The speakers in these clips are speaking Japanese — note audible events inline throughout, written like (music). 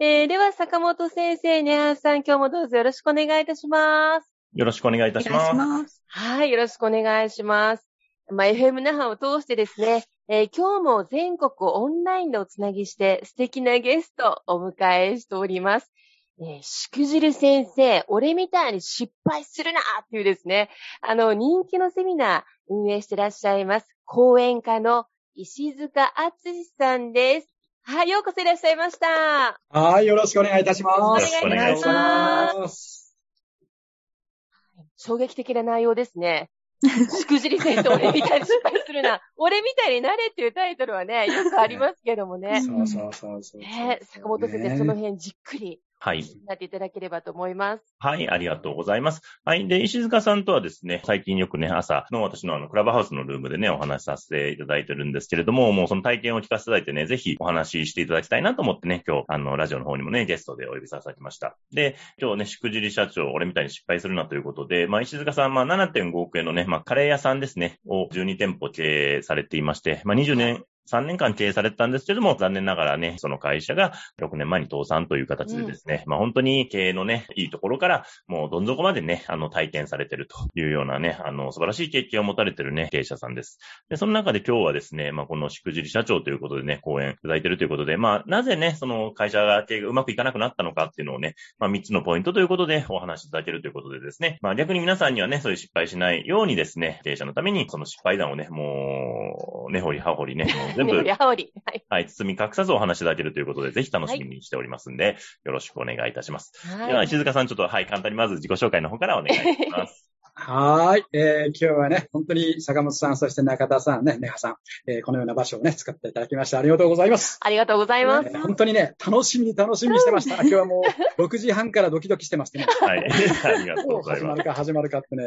えー、では坂本先生根葉さん今日もどうぞよろしくお願いいたしますよろしくお願いいたします。ます。はい、よろしくお願いします。まあ、FM 那覇を通してですね、えー今日も全国オンラインでおつなぎして素敵なゲストをお迎えしております。えーしくじる先生、俺みたいに失敗するなっていうですね、あの、人気のセミナー運営してらっしゃいます、講演家の石塚敦さんです。はい、ようこそいらっしゃいました。はい、よろしくお願いいたします。よろしくお願いします衝撃的な内容ですね。(laughs) しくじり先生、俺みたいに失敗するな。俺みたいになれっていうタイトルはね、よくありますけどもね。そうそうそうそう。ね坂本先生、その辺じっくりはい。なっていただければと思います。はい、ありがとうございます。はい。で、石塚さんとはですね、最近よくね、朝の私のあの、クラブハウスのルームでね、お話しさせていただいてるんですけれども、もうその体験を聞かせていただいてね、ぜひお話ししていただきたいなと思ってね、今日、あの、ラジオの方にもね、ゲストでお呼びさせていただきました。で、今日ね、しくじり社長、俺みたいに失敗するなということで、まあ、石塚さん、まあ、7.5億円のね、まあ、カレー屋さんですね、を12店舗経営されていまして、まあ、20年、3年間経営されてたんですけれども、残念ながらね、その会社が6年前に倒産という形でですね、まあ本当に経営のね、いいところから、もうどん底までね、あの体験されてるというようなね、あの素晴らしい経験を持たれてるね、経営者さんです。で、その中で今日はですね、まあこのしくじり社長ということでね、講演いただいてるということで、まあなぜね、その会社が経営がうまくいかなくなったのかっていうのをね、まあ3つのポイントということでお話しいただけるということでですね、まあ逆に皆さんにはね、そういう失敗しないようにですね、経営者のためにその失敗談をね、もう、根掘り葉掘りね、全部 (laughs) はり。はい。はい、包み隠さずお話しいただけるということで、ぜひ楽しみにしておりますんで、よろしくお願いいたします。では、はい。石塚さん、ちょっと、はい、簡単にまず自己紹介の方からお願いします。(laughs) はーい、えー、今日はね、本当に坂本さん、そして中田さんね、ネハさん、えー、このような場所をね、使っていただきましてありがとうございます。ありがとうございます。えー本当にね、楽しみに楽しみにしてました。今日はもう6時半からドキドキしてましてね。はい、(laughs) ありがとうございま。始まするか始まるかってね、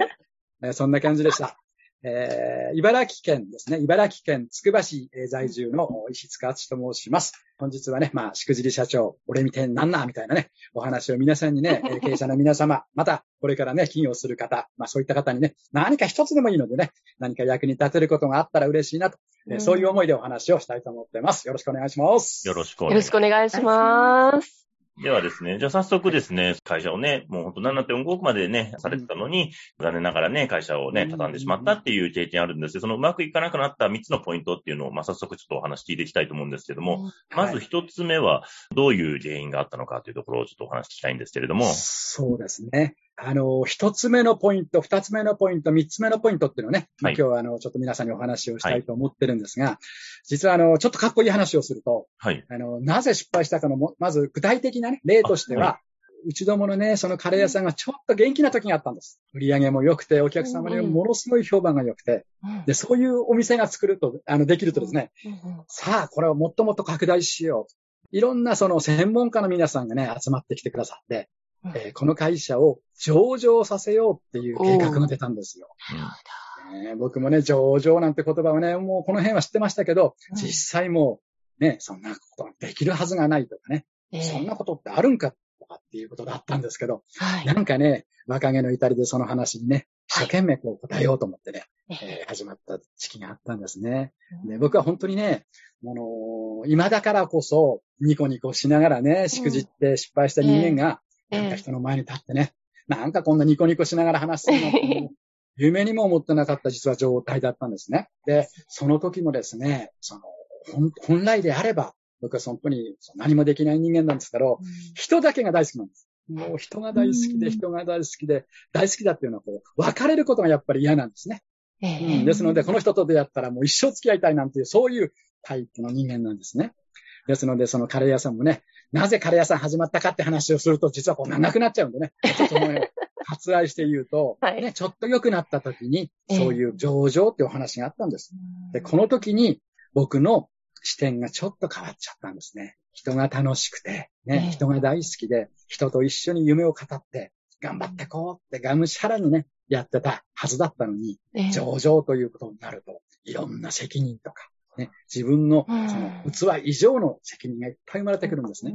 えーそんな感じでした。えー、茨城県ですね。茨城県つくば市えー在住の石塚敦と申します。本日はね、まあ、しくじり社長、俺みてえなんな、みたいなね、お話を皆さんにね、(laughs) えー経営者の皆様、また、これからね、起業する方、まあ、そういった方にね、何か一つでもいいのでね、何か役に立てることがあったら嬉しいなと、えーうんそういう思いでお話をしたいと思ってます。よろしくお願いします。よろしくお願いします。す。ではですね、じゃあ早速ですね、会社をね、もうほんと7.5億までね、されてたのに、残念ながらね、会社をね、畳んでしまったっていう経験あるんですけど、そのうまくいかなくなった3つのポイントっていうのを、まあ、早速ちょっとお話聞いていきたいと思うんですけども、まずはい一つ目は、どういう原因があったのかというところをちょっとお話聞きたいんですけれども、そうですね。あの、一つ目のポイント、二つ目のポイント、三つ目のポイントっていうのをね、はい。今日はあの、ちょっと皆さんにお話をしたいと思ってるんですが、実はあの、ちょっとかっこいい話をすると、はい。あの、なぜ失敗したかのも、まず具体的なね、例としては、あうちどものね、そのカレー屋さんがちょっと元気な時があったんです。売り上げも良くて、お客様にものすごい評判が良くて、うん。で、そういうお店が作ると、あの、できるとですね、うん。さあ、これをもっともっと拡大しよう。いろんなその専門家の皆さんがね、集まってきてくださって、うん。えーこの会社を上場させようっていう計画が出たんですよ。ね僕もね、上場なんて言葉をね、もうこの辺は知ってましたけど、うん。実際もう、ね、そんなことができるはずがないとかね、ええ。そんなことってあるんかとかっていうことだったんですけど、はい。なんかね、若気の至りでその話にね、一生懸命こう答えようと思ってね、え。えー始まった時期があったんですね。うん。で僕は本当にね、あのー今だからこそ、ニコニコしながらね、しくじって失敗した人間が、ええなんか人の前に立ってね、なんかこんなニコニコしながら話するなんてもう夢にも思ってなかった実は状態だったんですね。で、その時もですね、その、本本来であれば、僕は本当に何もできない人間なんですけど、人だけが大好きなんです。もう人が大好きで、人が大好きで、大好きだっていうのはこう、別れることがやっぱり嫌なんですね。うん、ですので、この人と出会ったらもう一生付き合いたいなんていう、そういうタイプの人間なんですね。ですので、そのカレー屋さんもね、なぜカレー屋さん始まったかって話をすると、実はこう長くなっちゃうんでね。ちょっとね、割愛して言うと、はい、ね、ちょっと良くなった時に、そういう上場っていうお話があったんです。で、この時に僕の視点がちょっと変わっちゃったんですね。人が楽しくて、ね、人が大好きで、人と一緒に夢を語って、頑張ってこうってがむしゃらにね、やってたはずだったのに、上場ということになると、いろんな責任とか、ね、自分のその器以上の責任がいっぱい生まれてくるんですね。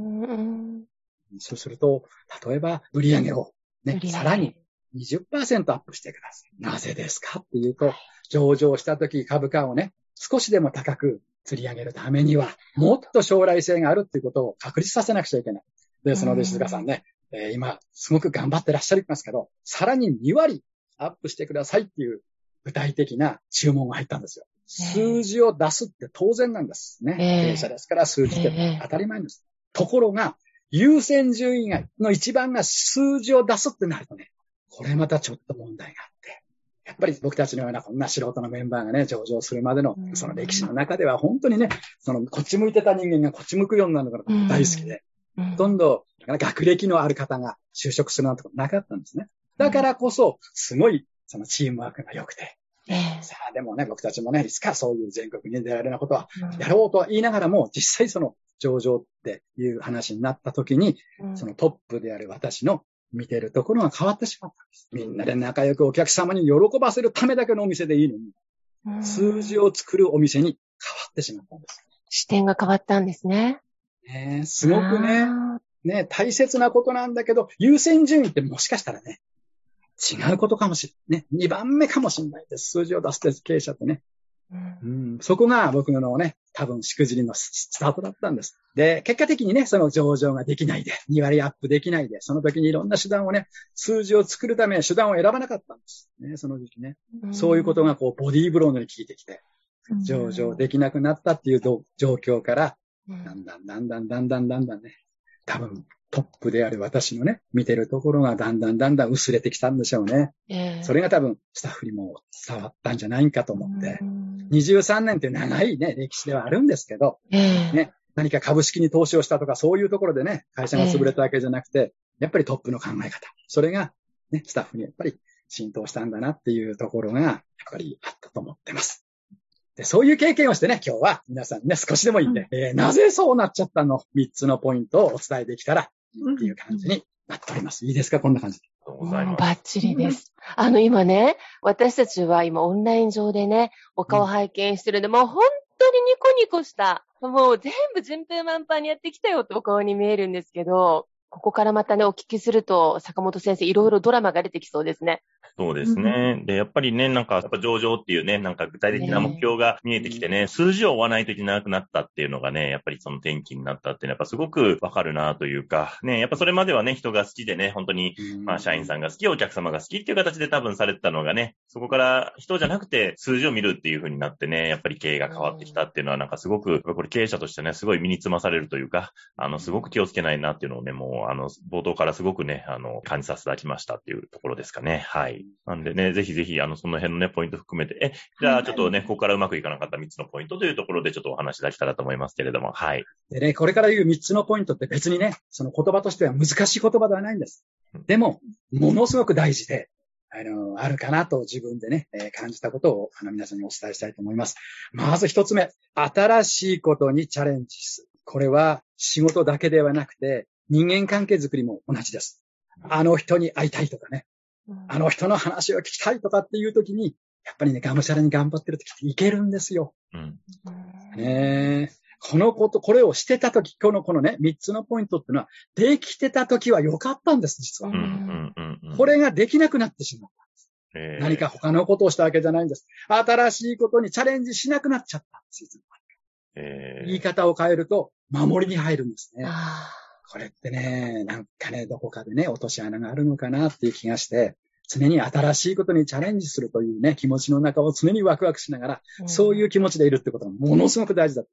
そうすると、例えば売上をね、さらに20%アップしてください。なぜですかっていうと、上場した時株価をね、少しでも高く釣り上げるためには、もっと将来性があるっていうことを確立させなくちゃいけない。ですので、静香さんね、えー、今、すごく頑張ってらっしゃいますけど、さらに2割アップしてくださいっていう具体的な注文が入ったんですよ。数字を出すって当然なんですね。経営者ですから数字って。当たり前です。ところが、優先順位外の一番が数字を出すってなるとね、これまたちょっと問題があって、やっぱり僕たちのようなこんな素人のメンバーがね、上場するまでの、その歴史の中では本当にね、その、こっち向いてた人間がこっち向くようになるのが大好きで、ほとんど学歴のある方が就職するなんてことなかったんですね。だからこそ、すごい、そのチームワークが良くて、さあ、でもね、僕たちもね、いつかそういう全国に出られるようなことは、やろうとは言いながらも、実際その上場っていう話になった時に、そのトップである私の見てるところが変わってしまったんです。みんなで仲良くお客様に喜ばせるためだけのお店でいいのに、数字を作るお店に変わってしまったんです。視点が変わったんですね。ねすごくね、ね、大切なことなんだけど、優先順位ってもしかしたらね、違うことかもしれない。ね。2番目かもしれないです。数字を出して経営者ってね。うん、そこが僕のね、多分しくじりのスタートだったんです。で、結果的にね、その上場ができないで、2割アップできないで、その時にいろんな手段をね、数字を作るため手段を選ばなかったんです。ね、その時期ね。うん、そういうことがこう、ボディーブローのように効いてきて、上場できなくなったっていう状況から、だんだんだんだんだんだんだんだんね、多分トップである私のね、見てるところがだんだんだんだん薄れてきたんでしょうね。えー、それが多分スタッフにも伝わったんじゃないかと思って、23年って長いね、歴史ではあるんですけど、えー、ね、何か株式に投資をしたとかそういうところでね、会社が潰れたわけじゃなくて、えー、やっぱりトップの考え方。それがね、スタッフにやっぱり浸透したんだなっていうところが、やっぱりあったと思ってます。で、そういう経験をしてね、今日は皆さんにね、少しでもいいんで、うん、えー、なぜそうなっちゃったの ?3 つのポイントをお伝えできたらっていう感じになっております。いいですか？こんな感じで。バッチリです。あの、今ね、私たちは今オンライン上でね、お顔拝見してるんで、うん、もう本当にニコニコした、もう全部順風満帆にやってきたよってお顔に見えるんですけど、ここからまたね、お聞きすると、坂本先生、いろいろドラマが出てきそうですね。そうですね。で、やっぱりね、なんか、やっぱ上場っていうね、なんか具体的な目標が見えてきてね、ね数字を追わないといけなくなったっていうのがね、やっぱりその転機になったっていうのは、やっぱすごくわかるなというか、ね、やっぱそれまではね、人が好きでね、本当に、まあ、社員さんが好き、お客様が好きっていう形で多分されてたのがね、そこから人じゃなくて数字を見るっていう風になってね、やっぱり経営が変わってきたっていうのは、なんかすごく、これ経営者としてね、すごい身につまされるというか、あの、すごく気をつけないなっていうのをね、もう、あの、冒頭からすごくね、あの、感じさせていただきましたっていうところですかね。はい。なんでね、ぜひぜひ、あの、その辺のね、ポイント含めて、え、じゃあちょっとね、ここからうまくいかなかった3つのポイントというところでちょっとお話し出したらと思いますけれども、はい。でね、これから言う3つのポイントって別にね、その言葉としては難しい言葉ではないんです。でも、ものすごく大事で、あの、あるかなと自分でね、えー、感じたことを、あの、皆さんにお伝えしたいと思います。まず一つ目、新しいことにチャレンジする。これは仕事だけではなくて、人間関係づくりも同じです。あの人に会いたいとかね、あの人の話を聞きたいとかっていう時に、やっぱりね、がむしゃらに頑張ってる時っていけるんですよ。うん、ねこのこと、これをしてた時、今日のこのね、三つのポイントっていうのは、できてた時は良かったんです、実は。これができなくなってしまったんです。えー、何か他のことをしたわけじゃないんです。新しいことにチャレンジしなくなっちゃったんです。えー、言い方を変えると、守りに入るんですね。これってね、なんかね、どこかでね、落とし穴があるのかなっていう気がして、常に新しいことにチャレンジするというね、気持ちの中を常にワクワクしながら、そういう気持ちでいるってことがものすごく大事だと、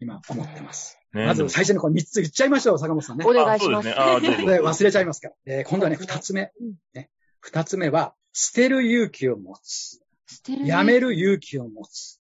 今思ってます。ねまず最初にこの3つ言っちゃいましょう、坂本さんね。お願いします。ね。(laughs) 忘れちゃいますから。えー今度はね、2つ目うん。ね、2つ目は、捨てる勇気を持つ。捨てるやめる勇気を持つ。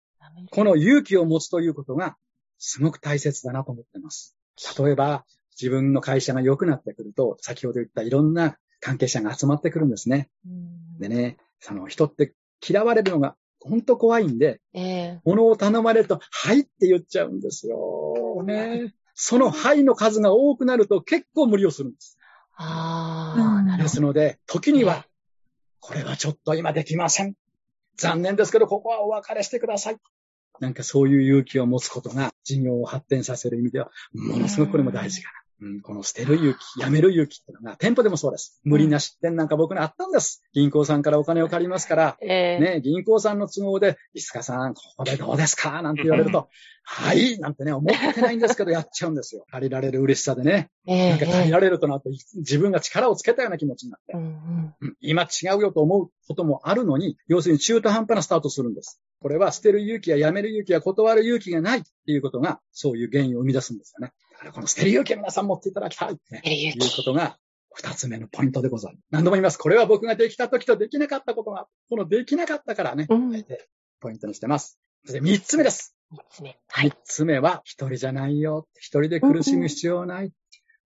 この勇気を持つということが、すごく大切だなと思ってます。例えば、自分の会社が良くなってくると、先ほど言ったいろんな関係者が集まってくるんですね。うんでね、その人って嫌われるのが本当怖いんで、ええ物を頼まれると、はいって言っちゃうんですよ。ね。そのはいの数が多くなると結構無理をするんです。ああ、なるほすので、時には、これはちょっと今できません。残念ですけど、ここはお別れしてください。なんかそういう勇気を持つことが事業を発展させる意味では、ものすごくこれも大事かな。うん、この捨てる勇気、やめる勇気っていうのが、店舗でもそうです。無理な出店なんか僕にあったんです。銀行さんからお金を借りますから、ど。(laughs) ええね、銀行さんの都合で、石塚さん、ここでどうですか？なんて言われると、はいなんてね、思ってないんですけど、(laughs) やっちゃうんですよ。借りられる嬉しさでね。ええなんか借りられるとなると、自分が力をつけたような気持ちになってう、んうんうん今違うよと思うこともあるのに、要するに中途半端なスタートをするんです。これは捨てる勇気ややめる勇気や断る勇気がないっていうことが、そういう原因を生み出すんですよね。この捨てる勇気を皆さん持っていただきたい、ね。いうことが、二つ目のポイントでございます。何度も言います。これは僕ができた時とできなかったことが、このできなかったからね、うんポイントにしてます。そして三つ目です。三つ目。はい三。つ目は、一人じゃないよ。一人で苦しむ必要ない。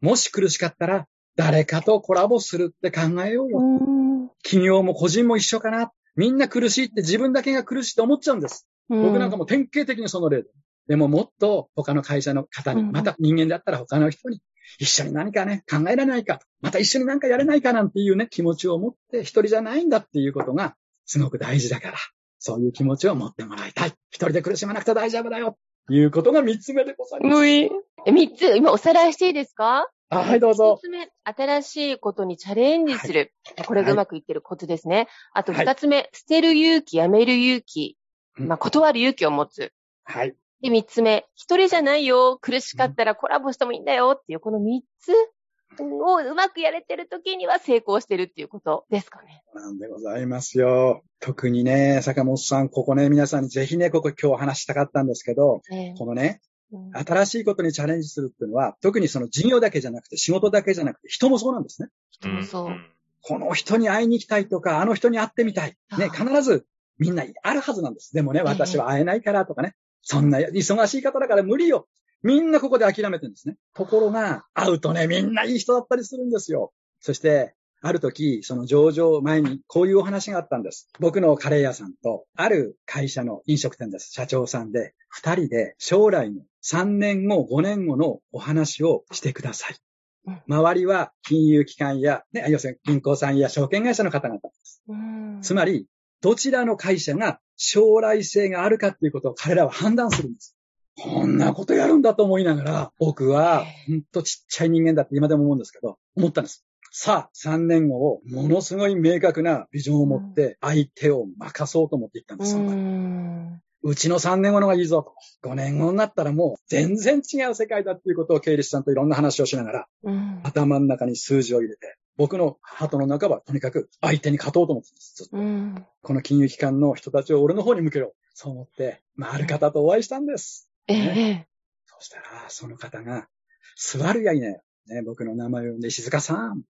もし苦しかったら、誰かとコラボするって考えようよ。うん企業も個人も一緒かな。みんな苦しいって自分だけが苦しいと思っちゃうんです。僕なんかも典型的にその例で。でももっと他の会社の方に、うんまた人間だったら他の人に、一緒に何かね、考えられないか、また一緒に何かやれないかなんていうね、気持ちを持って一人じゃないんだっていうことがすごく大事だから、そういう気持ちを持ってもらいたい。一人で苦しまなくて大丈夫だよ。いうことが三つ目でございます。え三つ、今おさらいしていいですか？あはい、どうぞ一。つ目、新しいことにチャレンジする。これがうまくいってるコツですね。あとはい二つ目、捨てる勇気、やめる勇気。うんまあ、断る勇気を持つ。はい。で、三つ目、一人じゃないよ。苦しかったらコラボしてもいいんだよっていう、この三つをうまくやれてる時には成功してるっていうことですかね。なんでございますよ。特にね、坂本さん、ここね、皆さんにぜひね、ここ今日話したかったんですけど、ええこのね、うん新しいことにチャレンジするっていうのは、特にその事業だけじゃなくて、仕事だけじゃなくて、人もそうなんですね。人もそう。この人に会いに行きたいとか、あの人に会ってみたい。ね、必ずみんなあるはずなんです。でもね、私は会えないからとかね、そんな忙しい方だから無理よ。みんなここで諦めてるんですね。ところが、会うとね、みんないい人だったりするんですよ。そして、ある時、その上場前にこういうお話があったんです。僕のカレー屋さんと、ある会社の飲食店です。社長さんで、二人で将来の3年後、5年後のお話をしてください。うん周りは金融機関や、ね、要するに銀行さんや証券会社の方々。うんつまり、どちらの会社が将来性があるかっていうことを彼らは判断するんです。こんなことやるんだと思いながら、僕は、ほんとちっちゃい人間だって今でも思うんですけど、思ったんです。さあ、3年後をものすごい明確なビジョンを持って相手を任そうと思っていったんです。うんうちの3年後の方がいいぞと。5年後になったらもう全然違う世界だっていうことを経理士さんといろんな話をしながら、うん頭の中に数字を入れて、僕のハートの中はとにかく相手に勝とうと思ってたんです。うんこの金融機関の人たちを俺の方に向けろ。そう思って、まあ、ある方とお会いしたんです。ええ。そしたら、その方が、座るやいね、ね、僕の名前を呼んで、静香さん、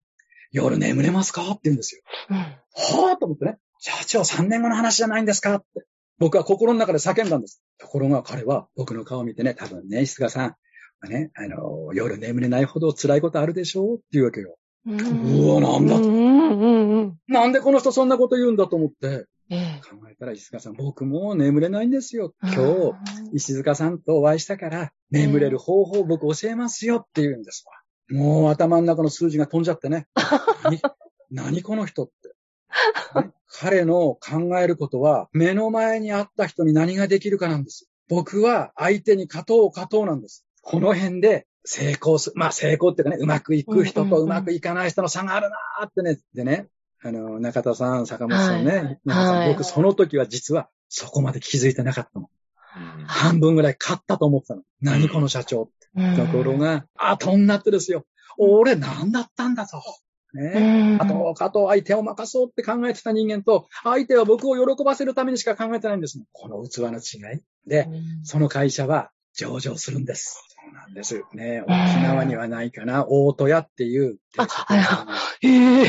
夜眠れますかって言うんですよ。うんはぁと思ってね、社長3年後の話じゃないんですかって。僕は心の中で叫んだんです。ところが彼は僕の顔を見てね、多分ね、静香さん、ね、あの、夜眠れないほど辛いことあるでしょうって言うわけよ。うわなんだとうんうんうん。なんでこの人そんなこと言うんだと思ってええ。考えたら、石塚さん、僕も眠れないんですよ。今日、日、石塚さんとお会いしたから、眠れる方法を僕教えますよって言うんですわ。もう頭の中の数字が飛んじゃってね。何？(laughs) 何この人って、ね？彼の考えることは、目の前にあった人に何ができるかなんです。僕は相手に勝とう勝とうなんです。この辺で成功する。まあ成功っていうかね、うまくいく人とうまくいかない人の差があるなーってね。でね、あの、中田さん、坂本さんね、はい皆さんはい僕その時は実はそこまで気づいてなかったの。うん半分ぐらい勝ったと思ってたの。何この社長って。ところが、後になってですよ。俺何だったんだと。ね。あと、あと相手を任そうって考えてた人間と、相手は僕を喜ばせるためにしか考えてないんです。この器の違い。で、その会社は上場するんです。そうなんです。ね、沖縄にはないかな、大戸屋っていう。あはいへえ。い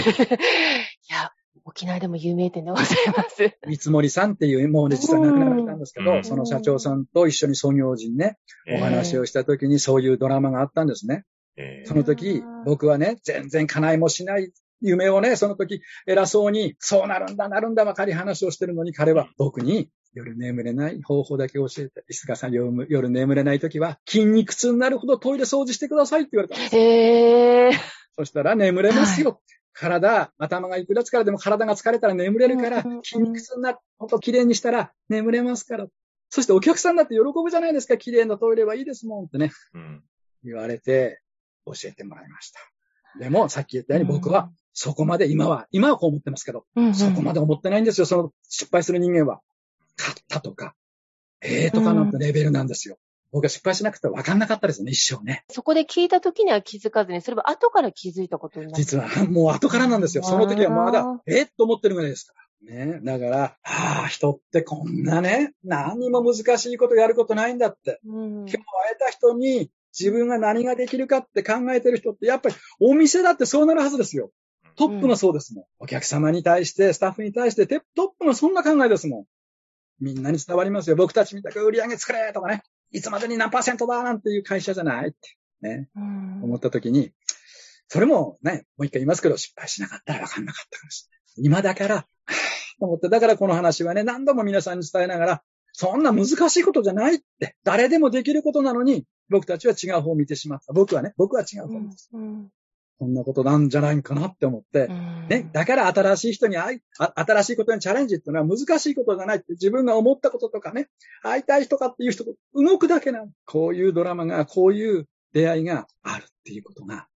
や、沖縄でも有名店でございます。三つ森さんっていう、もうね、実は亡くなられたんですけど、うんその社長さんと一緒に創業時にね、お話をした時にそういうドラマがあったんですね。えーその時うん、僕はね、全然叶いもしない夢をね、その時偉そうに、そうなるんだ、なるんだばかり話をしてるのに、彼は僕に夜眠れない方法だけ教えて、石塚さん夜夜眠れない時は、筋肉痛になるほどトイレ掃除してくださいって言われたんです。へえ。そしたら眠れますよ。体、頭がいくら疲れても体が疲れたら眠れるから筋肉痛になるほど綺麗にしたら眠れますから。そしてお客さんだって喜ぶじゃないですか。綺麗なトイレはいいですもんってね。うん言われて教えてもらいました。でも、さっき言ったように僕はそこまで今は、今はこう思ってますけど、うんうんそこまで思ってないんですよ。その失敗する人間は。勝ったとか、ええとかなんてレベルなんですよ。僕は失敗しなくて分かんなかったですね、一生ね。そこで聞いた時には気づかずに、それは後から気づいたことになる。実は、もう後からなんですよ。その時はまだあ、えっと思ってるぐらいですから。ね。だから、ああ、人ってこんなね、何にも難しいことやることないんだって。うん今日会えた人に自分が何ができるかって考えてる人って、やっぱりお店だってそうなるはずですよ。トップがそうですもん。お客様に対して、スタッフに対して、テトップがそんな考えですもん。みんなに伝わりますよ。僕たちみたく売り上げ作れとかね。いつまでに何パーセントだなんていう会社じゃないって。ね。うん思った時に、それもね、もう一回言いますけど、失敗しなかったら分かんなかったかもしれない。今だから、(sighs) と思って、だからこの話はね、何度も皆さんに伝えながら、そんな難しいことじゃないって、誰でもできることなのに、僕たちは違う方を見てしまった。僕はね、僕は違う方を見てしまっうんた。そんなことなんじゃないかなって思って。う、ん。ね、だから新しい人に会い、あ新しいことにチャレンジっていうのは難しいことじゃない。って自分が思ったこととかね、会いたい人かっていう人と動くだけなの。こういうドラマが、こういう出会いがあるっていうことが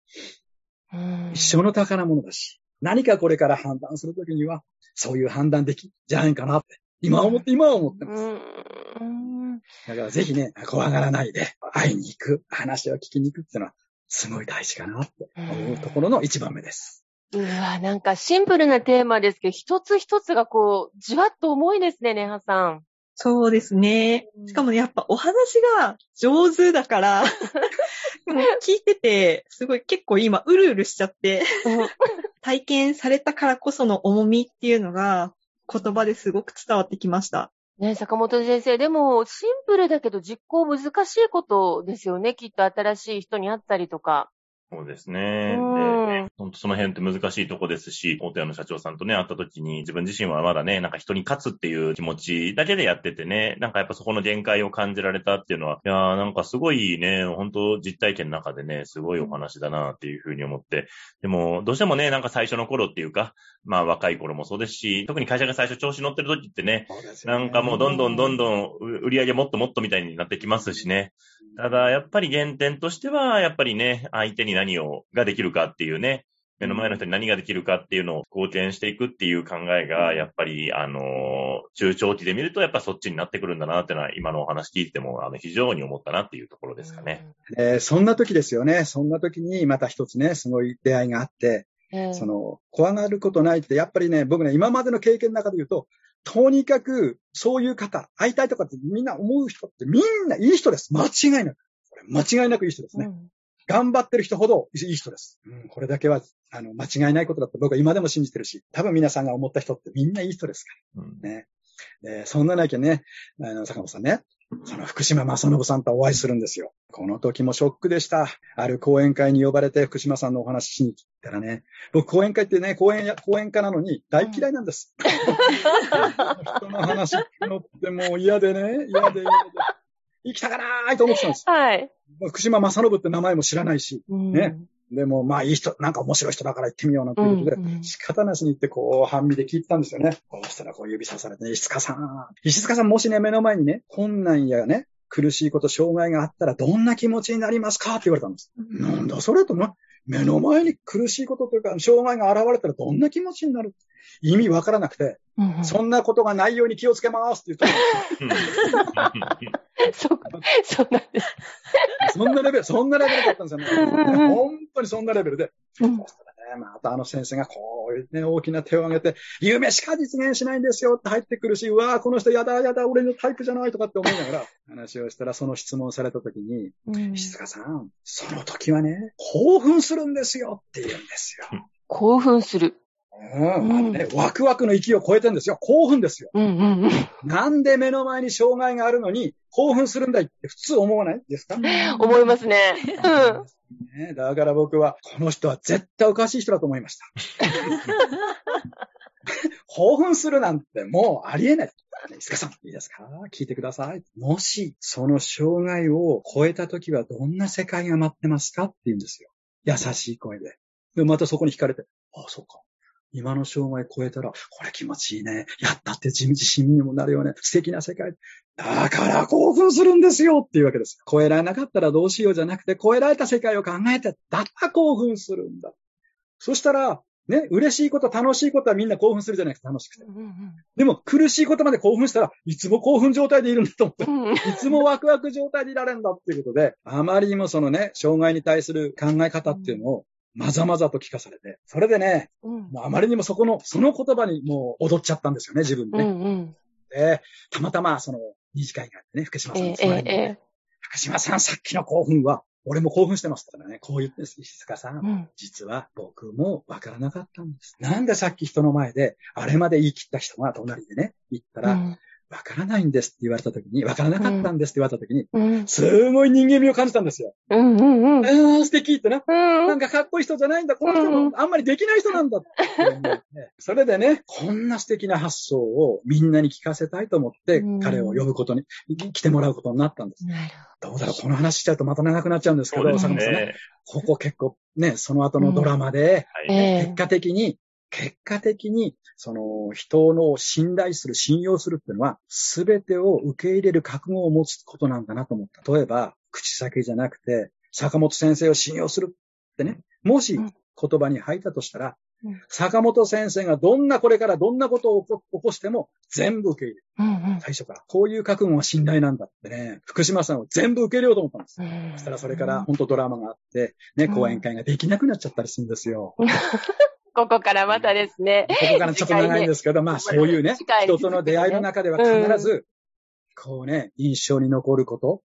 うん。一生の宝物だし、何かこれから判断するときには、そういう判断でき、じゃないかなって、今思って、今は思ってます。うん。だからぜひね、怖がらないで、会いに行く、話を聞きに行くっていうのは、すごい大事かなって思うところの一番目です。うわ、なんかシンプルなテーマですけど、一つ一つがこう、じわっと重いですね、ネハさん。そうですね。しかもね、やっぱお話が上手だから、(laughs) もう聞いてて、すごい結構今、うるうるしちゃって、(laughs) 体験されたからこその重みっていうのが、言葉ですごく伝わってきました。ね、坂本先生、でも、シンプルだけど実行難しいことですよね。きっと新しい人に会ったりとか。そうですね。本当その辺って難しいとこですし、大手屋の社長さんとね、会った時に自分自身はまだね、なんか人に勝つっていう気持ちだけでやっててね、なんかやっぱそこの限界を感じられたっていうのは、いやーなんかすごいね、本当実体験の中でね、すごいお話だなっていうふうに思って、でも、どうしてもね、なんか最初の頃っていうか、まあ若い頃もそうですし、特に会社が最初調子乗ってる時ってね、そうですなんかもうどんどんどんどん売り上げもっともっとみたいになってきますしね。ただ、やっぱり原点としては、やっぱりね、相手に何を、ができるかっていうね、目の前の人に何ができるかっていうのを貢献していくっていう考えが、やっぱり、あの、中長期で見ると、やっぱそっちになってくるんだなっていうのは、今のお話聞いても、あの、非常に思ったなっていうところですかね。えーそんな時ですよね。そんな時にまた一つね、すごい出会いがあって、その、怖がることないって、やっぱりね、僕ね、今までの経験の中で言うと、とにかく、そういう方、会いたいとかってみんな思う人ってみんないい人です。間違いなく。これ間違いなくいい人ですね。うん頑張ってる人ほどいい人です。うん、これだけは、あの、間違いないことだと僕は今でも信じてるし、多分皆さんが思った人ってみんないい人ですかうんらね。でそんななきゃね、あの、坂本さんね、その福島正信さんとお会いするんですよ。この時もショックでした。ある講演会に呼ばれて福島さんのお話ししに来たらね、僕講演会ってね、講演や、講演家なのに大嫌いなんです。人の話聞くのってもう嫌でね、嫌で嫌で。行きたかないと思ってたんです。はい。福島正信って名前も知らないし、うんね。でも、まあいい人、なんか面白い人だから行ってみようなんていうことで、うんうん仕方なしに行って、こう、半身で聞いたんですよね。こうしたらこう指さされて、ね、石塚さん。石塚さんもしね、目の前にね、困難やね、苦しいこと、障害があったらどんな気持ちになりますか？って言われたんです。なんだそれとな、目の前に苦しいことというか、障害が現れたらどんな気持ちになる？意味わからなくて、うんうんそんなことがないように気をつけますって言ったんですそう、そうなんです。そんなレベル、そんなレベルだったんですよね。本当にそんなレベルで。うんまたあの先生がこうね、大きな手を挙げて、夢しか実現しないんですよって入ってくるし、うわーこの人やだやだ、俺のタイプじゃないとかって思いながら話をしたら、その質問された時に、うん石塚さん、その時はね、興奮するんですよって言うんですよ。興奮する。うん、ね、ワクワクの域を超えてるんですよ。興奮ですよ。うんうんうん。なんで目の前に障害があるのに興奮するんだいって普通思わないですか？(laughs) 思いますね。うん。ね、だから僕は、この人は絶対おかしい人だと思いました。(laughs) 興奮するなんてもうありえない。石川さん、いいですか？聞いてください。もし、その障害を超えたときはどんな世界が待ってますか？って言うんですよ。優しい声で。で、またそこに惹かれて、ああ、そうか。今の障害超えたら、これ気持ちいいね。やったって自信にもなるよね。素敵な世界。だから興奮するんですよっていうわけです。超えられなかったらどうしようじゃなくて、超えられた世界を考えて、だから興奮するんだ。そしたら、ね、嬉しいこと、楽しいことはみんな興奮するじゃないですか、楽しくて。でも、苦しいことまで興奮したらいつも興奮状態でいるんだと思って。いつもワクワク状態でいられるんだっていうことで、あまりにもそのね、障害に対する考え方っていうのを、まざまざと聞かされて、それでね、うんもうあまりにもそこの、その言葉にもう踊っちゃったんですよね、自分でうね。んうん。で、たまたまその、二次会があってね、福島さんええの隣に、ええ福島さんさっきの興奮は、俺も興奮してますからね、こう言って石塚さん。うん実は僕もわからなかったんです。なんでさっき人の前で、あれまで言い切った人が隣でね、言ったら、うんわからないんですって言われた時に、わからなかったんですって言われた時に、うんすごい人間味を感じたんですよ。うんうんうん。ああ、素敵ってな。うなんんかかっこいい人じゃないんだ。この人うんもあんまりできない人なんだって思って。(laughs) それでね、こんな素敵な発想をみんなに聞かせたいと思ってうん、彼を呼ぶことに、来てもらうことになったんです。なるどうだろう、この話しちゃうとまた長くなっちゃうんですけど、坂本さんね。ね。ここ結構ね、その後のドラマで、はい。ええ結果的に、結果的に、その人の信頼する、信用するっていうのは、すべてを受け入れる覚悟を持つことなんだなと思った。例えば、口先じゃなくて、坂本先生を信用するってね、もしうん言葉に入ったとしたら、うん坂本先生がどんなこれからどんなことを起こしても全部受け入れる。うんうん最初から。こういう覚悟は信頼なんだってね、福島さんを全部受け入れようと思ったんです。うんそしたらそれから本当ドラマがあって、ね、うん講演会ができなくなっちゃったりするんですよ。(laughs) ここからまたですね。ここからちょっと長いんですけど、まあそういうね人との出会いの中では必ず、こうね、印象に残ること、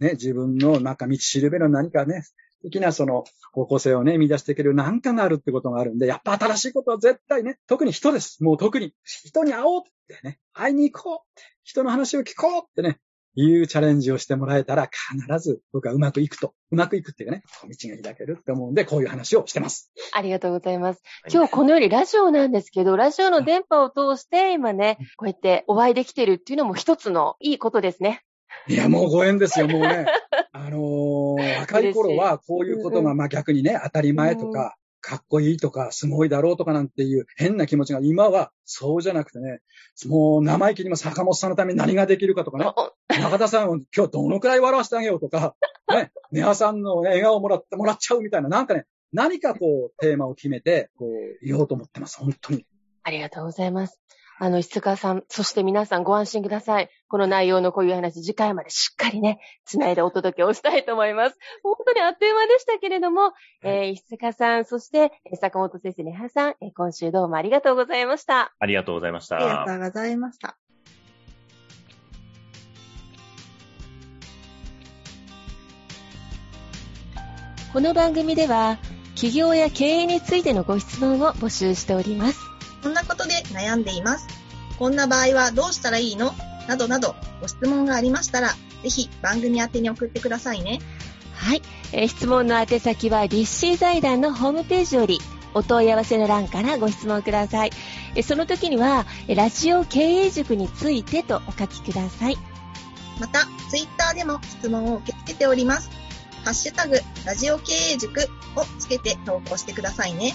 ね、自分のなんか道しるべの何かね、素敵なその方向性をね、見出していける何かがあるってことがあるんで、やっぱ新しいことは絶対ね、特に人です。もう特に人に会おうってね、会いに行こうって、人の話を聞こうってね、いうチャレンジをしてもらえたら必ず僕はうまくいくと、うまくいくっていうかね、道が開けるって思うんで、こういう話をしてます。ありがとうございます。今日このよりラジオなんですけど、ラジオの電波を通して今ね、こうやってお会いできてるっていうのも一つのいいことですね。いや、もうご縁ですよ、もうね。(laughs) あのー若い頃はこういうことが、まあ逆にね、当たり前とか、かっこいいとか、すごいだろうとかなんていう変な気持ちが今はそうじゃなくてね、もう生意気にも坂本さんのために何ができるかとかね、お (laughs) 中田さんを今日どのくらい笑わせてあげようとか、ね、ネハさんの、ね、笑顔をもらってもらっちゃうみたいな、なんかね、何かこうテーマを決めて、こう言おうと思ってます、本当に。ありがとうございます。あの、石塚さん、そして皆さんご安心ください。この内容のこういう話、次回までしっかりね、つないでお届けをしたいと思います。本当にあっという間でしたけれども、えー、石塚さん、そして、えー坂本先生、ねはさん、えー今週どうもありがとうございました。ありがとうございましありがた。とうございました。この番組では、企業や経営についてのご質問を募集しております。こんなことで悩んでいます。こんな場合はどうしたらいいの？などなどご質問がありましたら、ぜひ番組宛てに送ってくださいね。はい。えー質問の宛先は、立志財団のホームページより、お問い合わせの欄からご質問ください。えーその時には、えーラジオ経営塾についてとお書きください。また、ツイッターでも質問を受け付けております。ハッシュタグ、ラジオ経営塾をつけて投稿してくださいね。